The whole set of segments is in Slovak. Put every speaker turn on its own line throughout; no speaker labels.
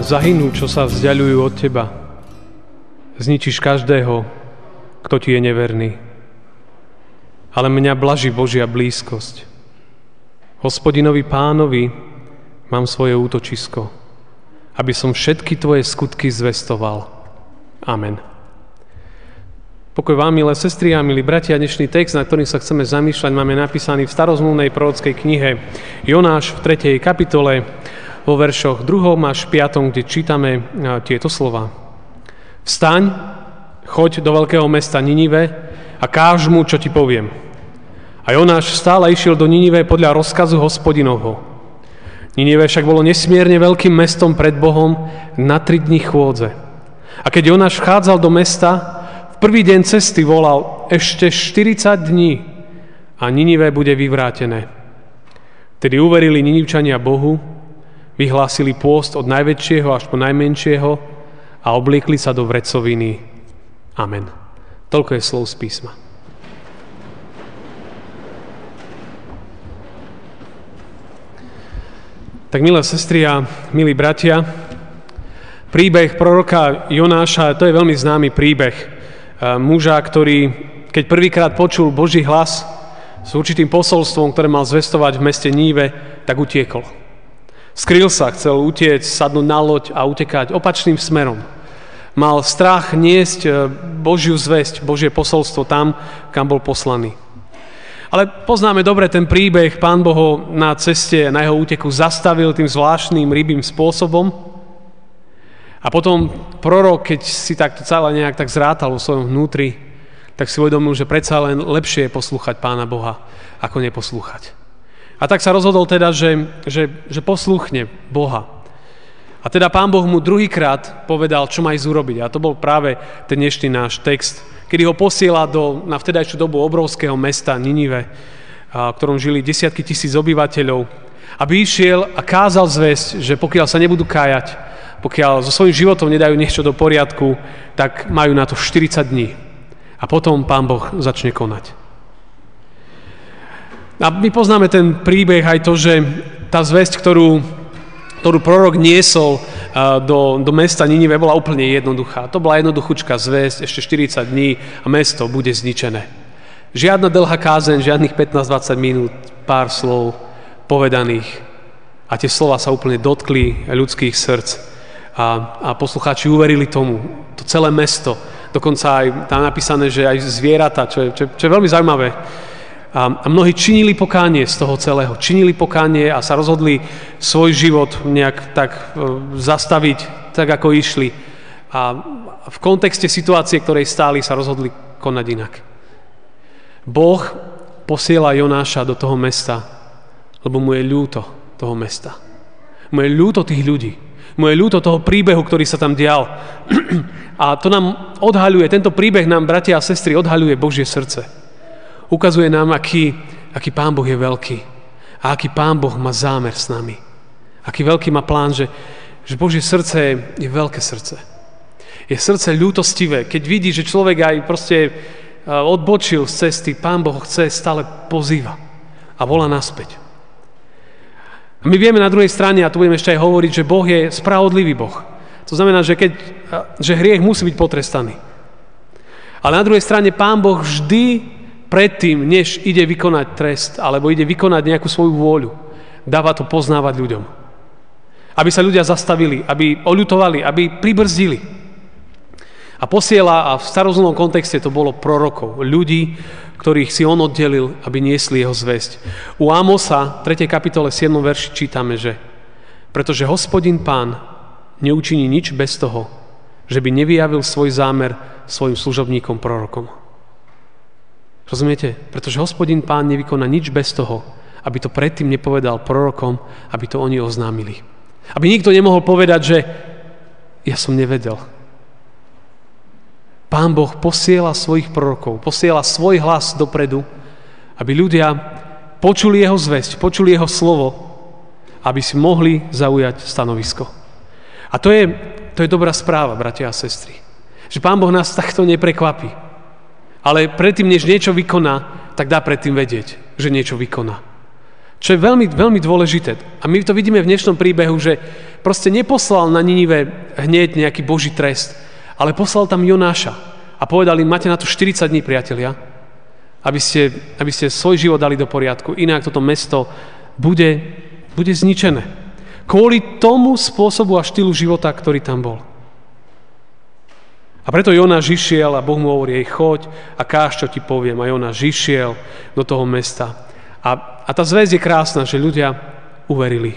zahynú, čo sa vzdialujú od teba. Zničíš každého, kto ti je neverný. Ale mňa blaží Božia blízkosť. Hospodinovi pánovi mám svoje útočisko, aby som všetky tvoje skutky zvestoval. Amen. Pokoj vám, milé sestry a milí bratia, dnešný text, na ktorým sa chceme zamýšľať, máme napísaný v starozmluvnej prorockej knihe Jonáš v 3. kapitole vo veršoch 2. až 5., kde čítame tieto slova. Vstaň, choď do veľkého mesta Ninive a káž mu, čo ti poviem. A Jonáš stále išiel do Ninive podľa rozkazu hospodinovho. Ninive však bolo nesmierne veľkým mestom pred Bohom na tri dní chôdze. A keď Jonáš vchádzal do mesta, v prvý deň cesty volal ešte 40 dní a Ninive bude vyvrátené. Tedy uverili Ninivčania Bohu Vyhlásili pôst od najväčšieho až po najmenšieho a obliekli sa do vrecoviny. Amen. Toľko je slov z písma. Tak milé sestry a milí bratia, príbeh proroka Jonáša, to je veľmi známy príbeh e, muža, ktorý, keď prvýkrát počul Boží hlas s určitým posolstvom, ktoré mal zvestovať v meste Níve, tak utiekol. Skryl sa, chcel utiecť, sadnúť na loď a utekať opačným smerom. Mal strach niesť e, Božiu zväzť, Božie posolstvo tam, kam bol poslaný. Ale poznáme dobre ten príbeh, pán Boho na ceste, na jeho úteku zastavil tým zvláštnym rybým spôsobom. A potom prorok, keď si tak celé nejak tak zrátal vo svojom vnútri, tak si uvedomil, že predsa len lepšie je poslúchať pána Boha, ako neposlúchať. A tak sa rozhodol teda, že, že, že posluchne Boha. A teda pán Boh mu druhýkrát povedal, čo má ísť urobiť. A to bol práve ten dnešný náš text, kedy ho posiela do, na vtedajšiu dobu obrovského mesta Ninive, v ktorom žili desiatky tisíc obyvateľov, aby išiel a kázal zväzť, že pokiaľ sa nebudú kájať, pokiaľ so svojím životom nedajú niečo do poriadku, tak majú na to 40 dní. A potom pán Boh začne konať. A my poznáme ten príbeh aj to, že tá zväzť, ktorú, ktorú prorok niesol do, do mesta Ninive, bola úplne jednoduchá. To bola jednoduchúčka zväzť, ešte 40 dní a mesto bude zničené. Žiadna dlhá kázeň, žiadnych 15-20 minút, pár slov povedaných. A tie slova sa úplne dotkli ľudských srdc. A, a poslucháči uverili tomu. To celé mesto. Dokonca aj tam napísané, že aj zvieratá, čo je, čo, čo je veľmi zaujímavé a, a mnohí činili pokánie z toho celého. Činili pokánie a sa rozhodli svoj život nejak tak e, zastaviť, tak ako išli. A v kontexte situácie, ktorej stáli, sa rozhodli konať inak. Boh posiela Jonáša do toho mesta, lebo mu je ľúto toho mesta. Mu je ľúto tých ľudí. Mu je ľúto toho príbehu, ktorý sa tam dial. A to nám odhaľuje, tento príbeh nám, bratia a sestry, odhaľuje Božie srdce ukazuje nám, aký, aký Pán Boh je veľký a aký Pán Boh má zámer s nami. Aký veľký má plán, že, že Božie srdce je, je veľké srdce. Je srdce ľútostivé. Keď vidí, že človek aj proste e, odbočil z cesty, Pán Boh chce, stále pozýva a volá naspäť. A my vieme na druhej strane, a tu budeme ešte aj hovoriť, že Boh je spravodlivý Boh. To znamená, že, keď, že hriech musí byť potrestaný. Ale na druhej strane Pán Boh vždy predtým, než ide vykonať trest alebo ide vykonať nejakú svoju vôľu, dáva to poznávať ľuďom. Aby sa ľudia zastavili, aby oľutovali, aby pribrzdili. A posiela, a v starozumnom kontexte to bolo prorokov, ľudí, ktorých si on oddelil, aby niesli jeho zväzť. U Amosa, 3. kapitole 7. verši čítame, že pretože hospodin pán neučiní nič bez toho, že by nevyjavil svoj zámer svojim služobníkom prorokom. Rozumiete? Pretože hospodin pán nevykoná nič bez toho, aby to predtým nepovedal prorokom, aby to oni oznámili. Aby nikto nemohol povedať, že ja som nevedel. Pán Boh posiela svojich prorokov, posiela svoj hlas dopredu, aby ľudia počuli jeho zväzť, počuli jeho slovo, aby si mohli zaujať stanovisko. A to je, to je dobrá správa, bratia a sestry. Že Pán Boh nás takto neprekvapí. Ale predtým, než niečo vykoná, tak dá predtým vedieť, že niečo vykoná. Čo je veľmi, veľmi dôležité. A my to vidíme v dnešnom príbehu, že proste neposlal na Ninive hneď nejaký Boží trest, ale poslal tam Jonáša a povedal im, máte na to 40 dní, priatelia, aby ste, aby ste svoj život dali do poriadku, inak toto mesto bude, bude zničené. Kvôli tomu spôsobu a štýlu života, ktorý tam bol. A preto Jonáš išiel a Boh mu hovorí, jej choď a káž, čo ti poviem. A Jonáš išiel do toho mesta. A, a tá zväzť je krásna, že ľudia uverili.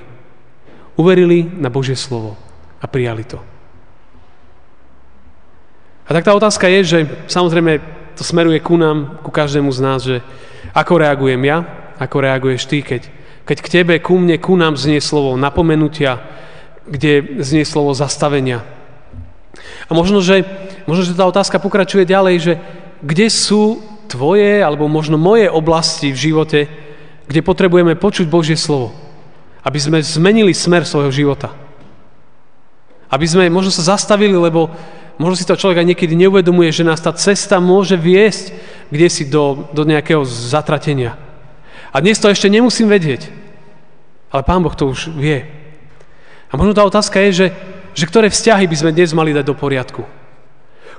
Uverili na Božie slovo a prijali to. A tak tá otázka je, že samozrejme to smeruje ku nám, ku každému z nás, že ako reagujem ja, ako reaguješ ty, keď, keď k tebe, ku mne, ku nám znie slovo napomenutia, kde znie slovo zastavenia. A možno, že, možno, že tá otázka pokračuje ďalej, že kde sú tvoje alebo možno moje oblasti v živote, kde potrebujeme počuť Božie slovo, aby sme zmenili smer svojho života. Aby sme možno sa zastavili, lebo možno si to človek aj niekedy neuvedomuje, že nás tá cesta môže viesť kde si do, do nejakého zatratenia. A dnes to ešte nemusím vedieť, ale Pán Boh to už vie. A možno tá otázka je, že, že ktoré vzťahy by sme dnes mali dať do poriadku.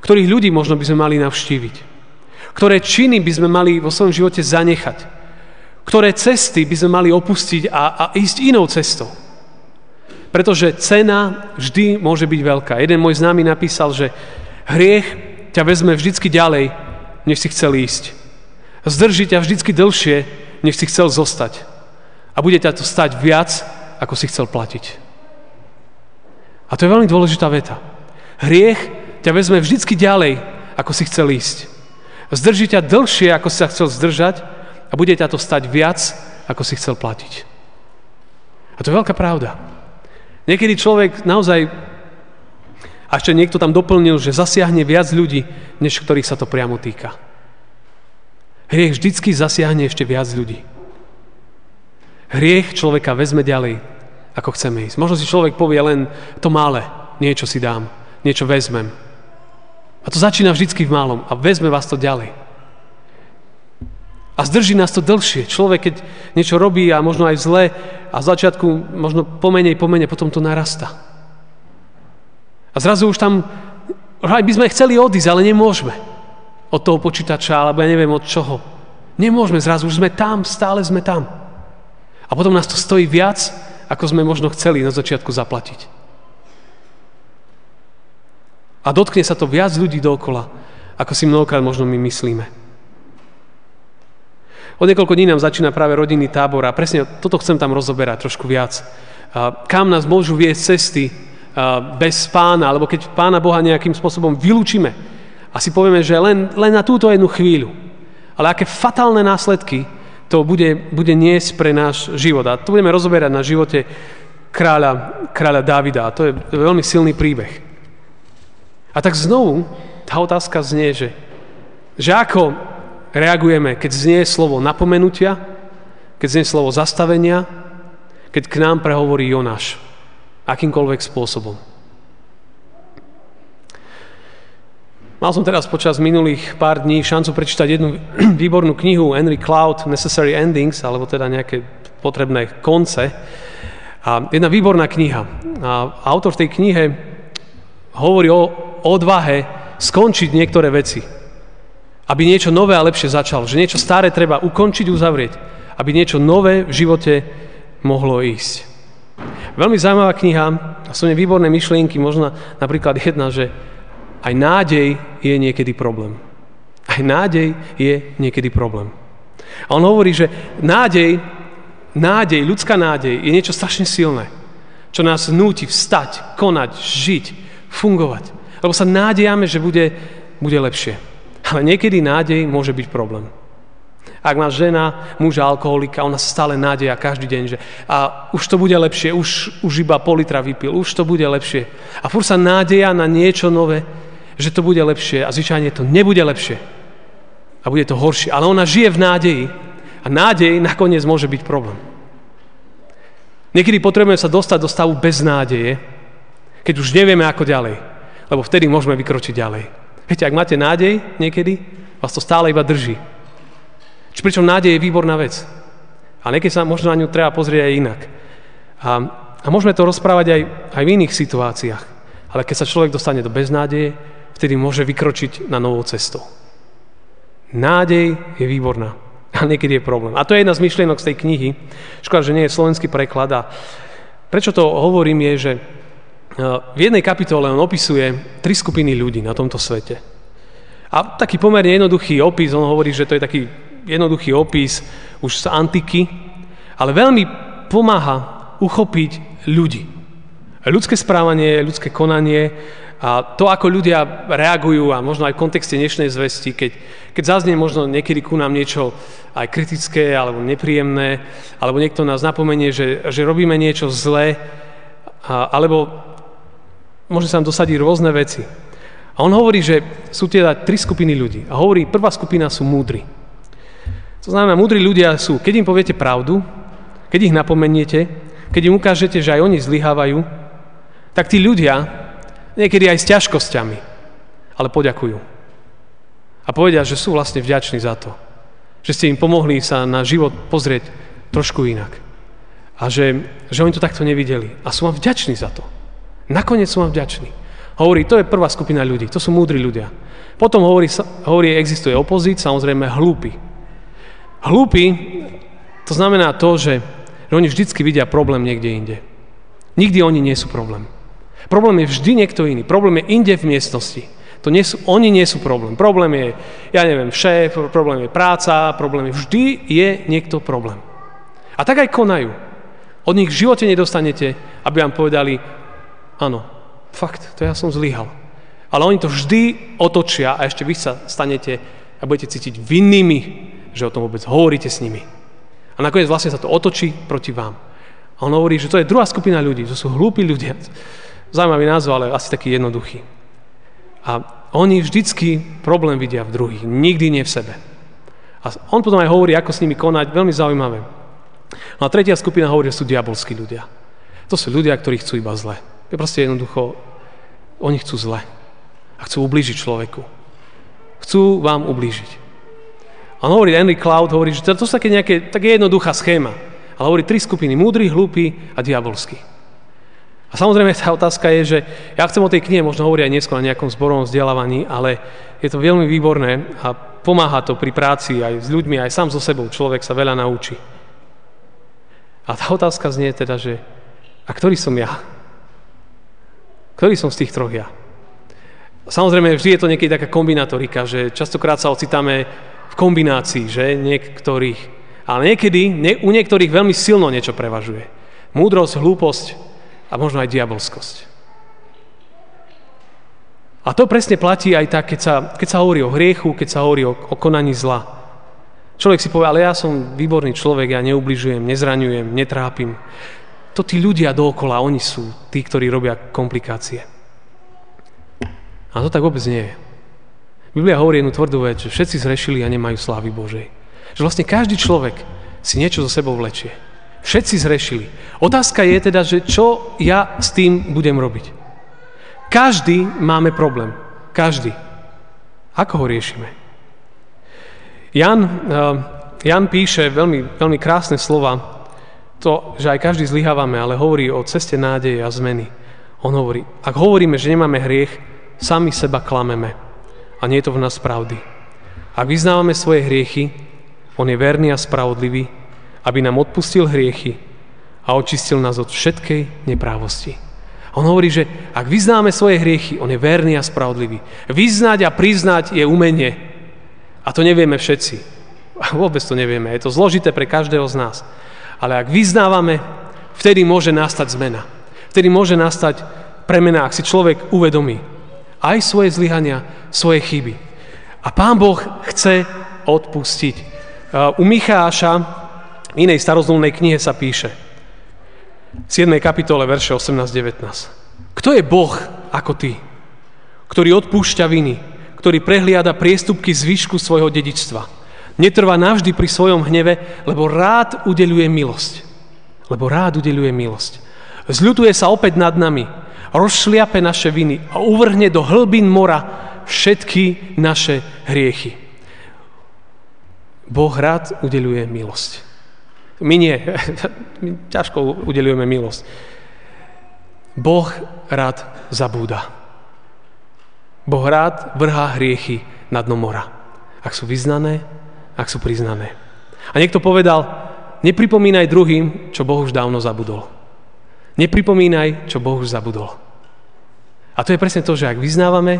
Ktorých ľudí možno by sme mali navštíviť. Ktoré činy by sme mali vo svojom živote zanechať. Ktoré cesty by sme mali opustiť a, a ísť inou cestou. Pretože cena vždy môže byť veľká. Jeden môj známy napísal, že hriech ťa vezme vždycky ďalej, než si chcel ísť. Zdrží ťa vždycky dlhšie, než si chcel zostať. A bude ťa to stať viac, ako si chcel platiť. A to je veľmi dôležitá veta. Hriech ťa vezme vždycky ďalej, ako si chcel ísť. Zdrží ťa dlhšie, ako si sa chcel zdržať a bude ťa to stať viac, ako si chcel platiť. A to je veľká pravda. Niekedy človek naozaj, a ešte niekto tam doplnil, že zasiahne viac ľudí, než ktorých sa to priamo týka. Hriech vždycky zasiahne ešte viac ľudí. Hriech človeka vezme ďalej, ako chceme ísť. Možno si človek povie len to malé, niečo si dám, niečo vezmem. A to začína vždycky v malom a vezme vás to ďalej. A zdrží nás to dlhšie. Človek, keď niečo robí a možno aj zle a v začiatku možno pomenej, pomenej, potom to narasta. A zrazu už tam, aj by sme chceli odísť, ale nemôžeme. Od toho počítača, alebo ja neviem od čoho. Nemôžeme zrazu, už sme tam, stále sme tam. A potom nás to stojí viac, ako sme možno chceli na začiatku zaplatiť. A dotkne sa to viac ľudí dookola, ako si mnohokrát možno my myslíme. O niekoľko dní nám začína práve rodinný tábor a presne toto chcem tam rozoberať trošku viac. Kam nás môžu viesť cesty bez pána, alebo keď pána Boha nejakým spôsobom vylúčime a si povieme, že len, len na túto jednu chvíľu. Ale aké fatálne následky to bude, bude niesť pre náš život. A to budeme rozoberať na živote kráľa, kráľa Davida. A to je, veľmi silný príbeh. A tak znovu tá otázka znie, že, že ako reagujeme, keď znie slovo napomenutia, keď znie slovo zastavenia, keď k nám prehovorí Jonáš akýmkoľvek spôsobom. Mal som teraz počas minulých pár dní šancu prečítať jednu výbornú knihu Henry Cloud, Necessary Endings, alebo teda nejaké potrebné konce. A jedna výborná kniha. A autor v tej knihe hovorí o odvahe skončiť niektoré veci aby niečo nové a lepšie začalo. Že niečo staré treba ukončiť, uzavrieť. Aby niečo nové v živote mohlo ísť. Veľmi zaujímavá kniha sú výborné myšlienky, možno napríklad jedna, že aj nádej je niekedy problém. Aj nádej je niekedy problém. A on hovorí, že nádej, nádej, ľudská nádej je niečo strašne silné, čo nás núti vstať, konať, žiť, fungovať. Lebo sa nádejame, že bude, bude lepšie. Ale niekedy nádej môže byť problém. Ak má žena, muža alkoholika, ona stále nádeja každý deň, že a už to bude lepšie, už, už iba pol litra vypil, už to bude lepšie. A fur sa nádeja na niečo nové, že to bude lepšie a zvyčajne to nebude lepšie. A bude to horšie. Ale ona žije v nádeji a nádej nakoniec môže byť problém. Niekedy potrebujeme sa dostať do stavu bez nádeje, keď už nevieme ako ďalej. Lebo vtedy môžeme vykročiť ďalej. Viete, ak máte nádej niekedy, vás to stále iba drží. Či pričom nádej je výborná vec. A niekedy sa možno na ňu treba pozrieť aj inak. A, a môžeme to rozprávať aj, aj v iných situáciách. Ale keď sa človek dostane do beznádeje, vtedy môže vykročiť na novú cestu. Nádej je výborná. A niekedy je problém. A to je jedna z myšlienok z tej knihy. Škoda, že nie je slovenský preklad. A prečo to hovorím je, že e, v jednej kapitole on opisuje tri skupiny ľudí na tomto svete. A taký pomerne jednoduchý opis, on hovorí, že to je taký jednoduchý opis už z antiky, ale veľmi pomáha uchopiť ľudí. Ľudské správanie, ľudské konanie a to, ako ľudia reagujú a možno aj v kontexte dnešnej zvesti, keď, keď zaznie možno niekedy ku nám niečo aj kritické alebo nepríjemné, alebo niekto nás napomenie, že, že robíme niečo zlé, a, alebo môže sa nám dosadiť rôzne veci. A on hovorí, že sú teda tri skupiny ľudí. A hovorí, prvá skupina sú múdri. To znamená, múdri ľudia sú, keď im poviete pravdu, keď ich napomeniete, keď im ukážete, že aj oni zlyhávajú, tak tí ľudia, niekedy aj s ťažkosťami, ale poďakujú. A povedia, že sú vlastne vďační za to, že ste im pomohli sa na život pozrieť trošku inak. A že, že oni to takto nevideli. A sú vám vďační za to. Nakoniec sú vám vďační. Hovorí, to je prvá skupina ľudí, to sú múdri ľudia. Potom hovorí, hovorí existuje opozít, samozrejme hlúpi. Hlúpi, to znamená to, že, že oni vždycky vidia problém niekde inde. Nikdy oni nie sú problém. Problém je vždy niekto iný. Problém je inde v miestnosti. To nie sú, oni nie sú problém. Problém je, ja neviem, šéf, problém je práca, problém je, vždy je niekto problém. A tak aj konajú. Od nich v živote nedostanete, aby vám povedali, áno, fakt, to ja som zlyhal. Ale oni to vždy otočia a ešte vy sa stanete a budete cítiť vinnými že o tom vôbec hovoríte s nimi. A nakoniec vlastne sa to otočí proti vám. A on hovorí, že to je druhá skupina ľudí, to sú hlúpi ľudia. Zaujímavý názov, ale asi taký jednoduchý. A oni vždycky problém vidia v druhých, nikdy nie v sebe. A on potom aj hovorí, ako s nimi konať, veľmi zaujímavé. No a tretia skupina hovorí, že sú diabolskí ľudia. To sú ľudia, ktorí chcú iba zle. Je proste jednoducho, oni chcú zle. A chcú ublížiť človeku. Chcú vám ublížiť. A on hovorí, Henry Cloud hovorí, že to, sú také nejaké, také jednoduchá schéma. Ale hovorí tri skupiny, múdry, hlúpy a diabolský. A samozrejme tá otázka je, že ja chcem o tej knihe možno hovoriť aj neskôr na nejakom zborovom vzdelávaní, ale je to veľmi výborné a pomáha to pri práci aj s ľuďmi, aj sám so sebou. Človek sa veľa naučí. A tá otázka znie teda, že a ktorý som ja? Ktorý som z tých troch ja? Samozrejme, vždy je to niekedy taká kombinatorika, že častokrát sa ocitáme v kombinácii, že niektorých. Ale niekedy, nie, u niektorých veľmi silno niečo prevažuje. Múdrosť, hlúposť a možno aj diabolskosť. A to presne platí aj tak, keď sa, keď sa hovorí o hriechu, keď sa hovorí o, o konaní zla. Človek si povie, ale ja som výborný človek, ja neubližujem, nezraňujem, netrápim. To tí ľudia dookola, oni sú tí, ktorí robia komplikácie. A to tak vôbec nie je. Biblia hovorí jednu tvrdú vec, že všetci zrešili a nemajú slávy Božej. Že vlastne každý človek si niečo zo sebou vlečie. Všetci zrešili. Otázka je teda, že čo ja s tým budem robiť. Každý máme problém. Každý. Ako ho riešime? Jan, uh, Jan píše veľmi, veľmi krásne slova, to, že aj každý zlyhávame, ale hovorí o ceste nádeje a zmeny. On hovorí, ak hovoríme, že nemáme hriech, sami seba klameme a nie je to v nás pravdy. Ak vyznávame svoje hriechy, On je verný a spravodlivý, aby nám odpustil hriechy a očistil nás od všetkej neprávosti. On hovorí, že ak vyznáme svoje hriechy, On je verný a spravodlivý. Vyznať a priznať je umenie. A to nevieme všetci. A vôbec to nevieme. Je to zložité pre každého z nás. Ale ak vyznávame, vtedy môže nastať zmena. Vtedy môže nastať premena, ak si človek uvedomí, aj svoje zlyhania, svoje chyby. A Pán Boh chce odpustiť. U Micháša v inej starozlúnej knihe sa píše v 7. kapitole verše 18-19. Kto je Boh ako ty, ktorý odpúšťa viny, ktorý prehliada priestupky zvyšku svojho dedičstva. Netrvá navždy pri svojom hneve, lebo rád udeluje milosť. Lebo rád udeluje milosť. Zľutuje sa opäť nad nami, rozšliape naše viny a uvrhne do hlbín mora všetky naše hriechy. Boh rád udeluje milosť. My nie. My ťažko udelujeme milosť. Boh rád zabúda. Boh rád vrhá hriechy na dno mora. Ak sú vyznané, ak sú priznané. A niekto povedal, nepripomínaj druhým, čo Boh už dávno zabudol. Nepripomínaj, čo Boh už zabudol. A to je presne to, že ak vyznávame,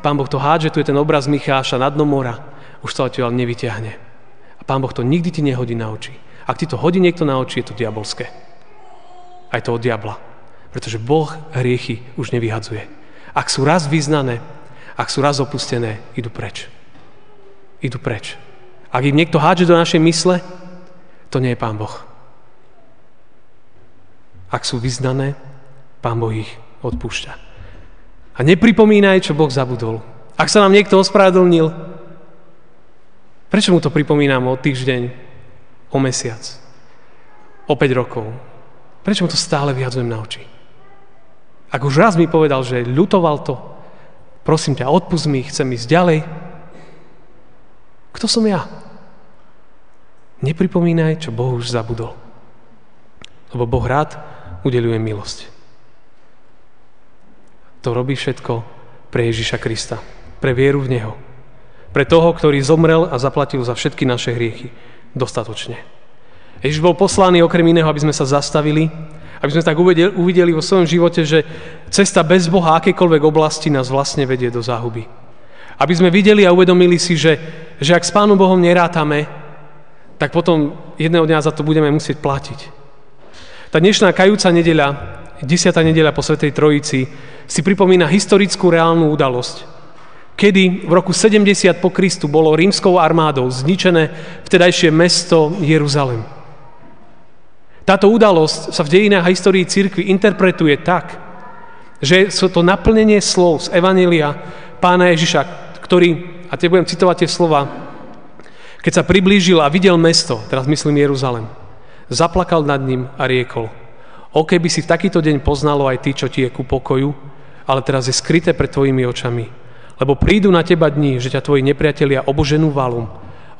Pán Boh to hádže, tu je ten obraz Micháša na dno mora, už sa odtiaľ nevyťahne. A Pán Boh to nikdy ti nehodí na oči. Ak ti to hodí niekto na oči, je to diabolské. Aj to od diabla. Pretože Boh hriechy už nevyhadzuje. Ak sú raz vyznané, ak sú raz opustené, idú preč. Idú preč. Ak im niekto hádže do našej mysle, to nie je Pán Boh. Ak sú vyznané, Pán Boh ich odpúšťa. A nepripomínaj, čo Boh zabudol. Ak sa nám niekto ospravedlnil, prečo mu to pripomínam o týždeň, o mesiac, o 5 rokov? Prečo mu to stále vyhadzujem na oči? Ak už raz mi povedal, že ľutoval to, prosím ťa, odpust mi, chcem ísť ďalej. Kto som ja? Nepripomínaj, čo Boh už zabudol. Lebo Boh rád udeluje milosť to robí všetko pre Ježiša Krista, pre vieru v Neho. Pre toho, ktorý zomrel a zaplatil za všetky naše hriechy. Dostatočne. Ježiš bol poslaný okrem iného, aby sme sa zastavili, aby sme tak uvideli, uvideli vo svojom živote, že cesta bez Boha akékoľvek oblasti nás vlastne vedie do záhuby. Aby sme videli a uvedomili si, že, že ak s Pánom Bohom nerátame, tak potom jedného dňa za to budeme musieť platiť. Tá dnešná kajúca nedeľa, 10. nedeľa po Svetej Trojici, si pripomína historickú reálnu udalosť, kedy v roku 70 po Kristu bolo rímskou armádou zničené vtedajšie mesto Jeruzalem. Táto udalosť sa v dejinách a histórii cirkvi interpretuje tak, že sú to naplnenie slov z Evanelia pána Ježiša, ktorý, a te budem citovať tie slova, keď sa priblížil a videl mesto, teraz myslím Jeruzalem, zaplakal nad ním a riekol, o keby si v takýto deň poznalo aj ty, čo ti je ku pokoju, ale teraz je skryté pred tvojimi očami. Lebo prídu na teba dní, že ťa tvoji nepriatelia oboženú valom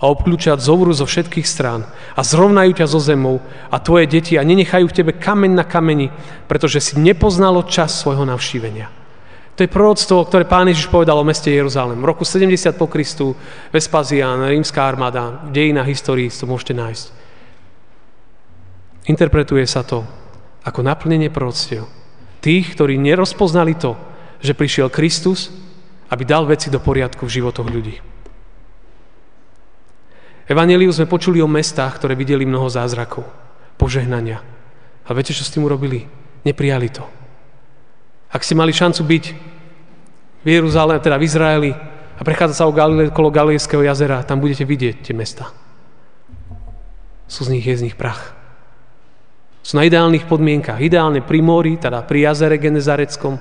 a obklúčia zovru zo všetkých strán a zrovnajú ťa zo zemou a tvoje deti a nenechajú v tebe kameň na kameni, pretože si nepoznalo čas svojho navštívenia. To je proroctvo, ktoré pán Ježiš povedal o meste Jeruzalém. V roku 70 po Kristu Vespazián, rímska armáda, v dejinách histórii to môžete nájsť. Interpretuje sa to ako naplnenie proroctiev Tých, ktorí nerozpoznali to, že prišiel Kristus, aby dal veci do poriadku v životoch ľudí. Evangeliu sme počuli o mestách, ktoré videli mnoho zázrakov, požehnania. A viete, čo s tým urobili? Neprijali to. Ak ste mali šancu byť v Jeruzalém, teda v Izraeli a prechádzať sa o Galile, kolo Galilejského jazera, tam budete vidieť tie mesta. Sú z nich, je z nich prach. Sú na ideálnych podmienkach. Ideálne pri mori, teda pri jazere Genezareckom,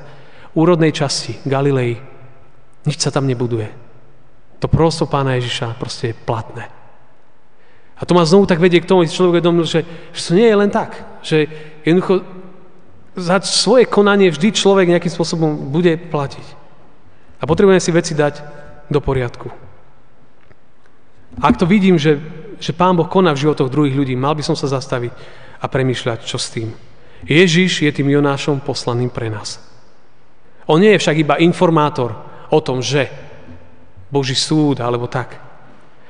úrodnej časti Galilei. Nič sa tam nebuduje. To prosto pána Ježiša proste je platné. A to ma znovu tak vedie k tomu, že človek uvedomil, že, že to nie je len tak. Že jednoducho za svoje konanie vždy človek nejakým spôsobom bude platiť. A potrebujeme si veci dať do poriadku. A ak to vidím, že, že Pán Boh koná v životoch druhých ľudí, mal by som sa zastaviť a premýšľať, čo s tým. Ježiš je tým Jonášom poslaným pre nás. On nie je však iba informátor o tom, že Boží súd alebo tak.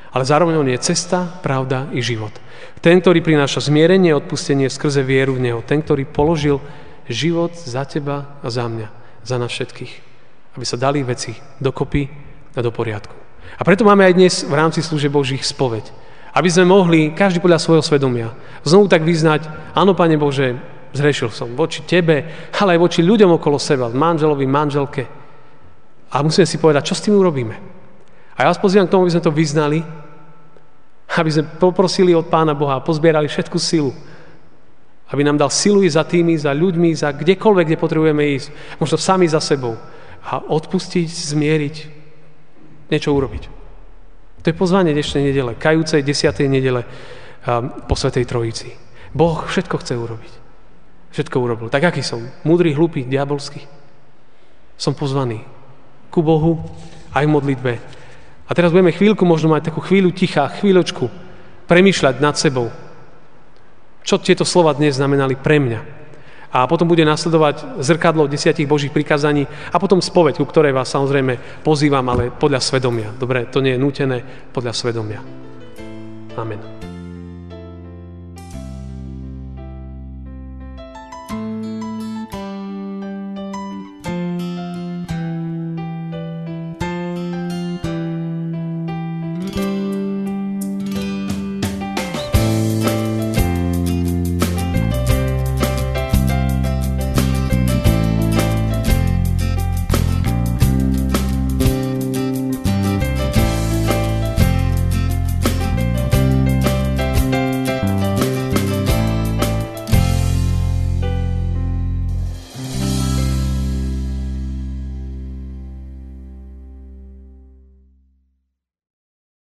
Ale zároveň on je cesta, pravda i život. Ten, ktorý prináša zmierenie, odpustenie skrze vieru v Neho. Ten, ktorý položil život za teba a za mňa, za nás všetkých. Aby sa dali veci dokopy a do poriadku. A preto máme aj dnes v rámci služe Božích spoveď. Aby sme mohli, každý podľa svojho svedomia, znovu tak vyznať, áno, Pane Bože, zrešil som voči Tebe, ale aj voči ľuďom okolo seba, manželovi, manželke. A musíme si povedať, čo s tým urobíme. A ja vás pozývam k tomu, aby sme to vyznali Aby sme poprosili od Pána Boha a pozbierali všetku silu. Aby nám dal silu ísť za tými, za ľuďmi, za kdekoľvek, kde potrebujeme ísť. Možno sami za sebou. A odpustiť, zmieriť, niečo urobiť. To je pozvanie dnešnej nedele, kajúcej desiatej nedele po Svetej Trojici. Boh všetko chce urobiť. Všetko urobil. Tak aký som? Múdry, hlupý, diabolský. Som pozvaný ku Bohu aj v modlitbe. A teraz budeme chvíľku, možno mať takú chvíľu ticha, chvíľočku, premýšľať nad sebou. Čo tieto slova dnes znamenali pre mňa? A potom bude nasledovať zrkadlo desiatich Božích prikázaní a potom spoveď, ku ktorej vás samozrejme pozývam, ale podľa svedomia. Dobre, to nie je nútené, podľa svedomia. Amen.